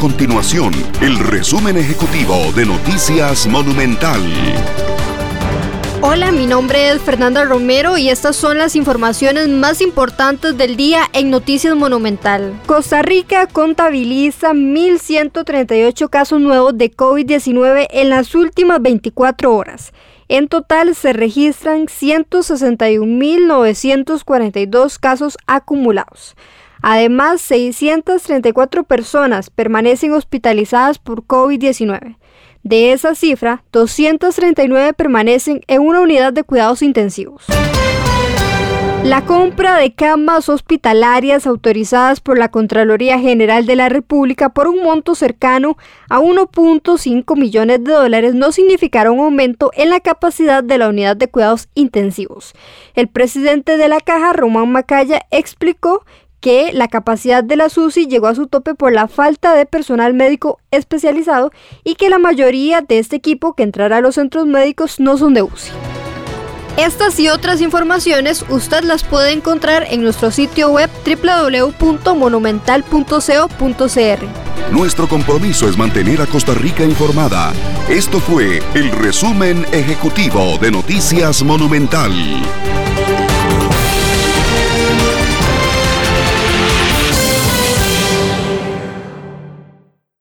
continuación el resumen ejecutivo de Noticias Monumental. Hola, mi nombre es Fernanda Romero y estas son las informaciones más importantes del día en Noticias Monumental. Costa Rica contabiliza 1.138 casos nuevos de COVID-19 en las últimas 24 horas. En total se registran 161.942 casos acumulados. Además, 634 personas permanecen hospitalizadas por COVID-19. De esa cifra, 239 permanecen en una unidad de cuidados intensivos. La compra de camas hospitalarias autorizadas por la Contraloría General de la República por un monto cercano a 1.5 millones de dólares no significará un aumento en la capacidad de la unidad de cuidados intensivos. El presidente de la caja, Román Macaya, explicó que la capacidad de la SUSI llegó a su tope por la falta de personal médico especializado y que la mayoría de este equipo que entrará a los centros médicos no son de UCI. Estas y otras informaciones usted las puede encontrar en nuestro sitio web www.monumental.co.cr. Nuestro compromiso es mantener a Costa Rica informada. Esto fue el resumen ejecutivo de Noticias Monumental.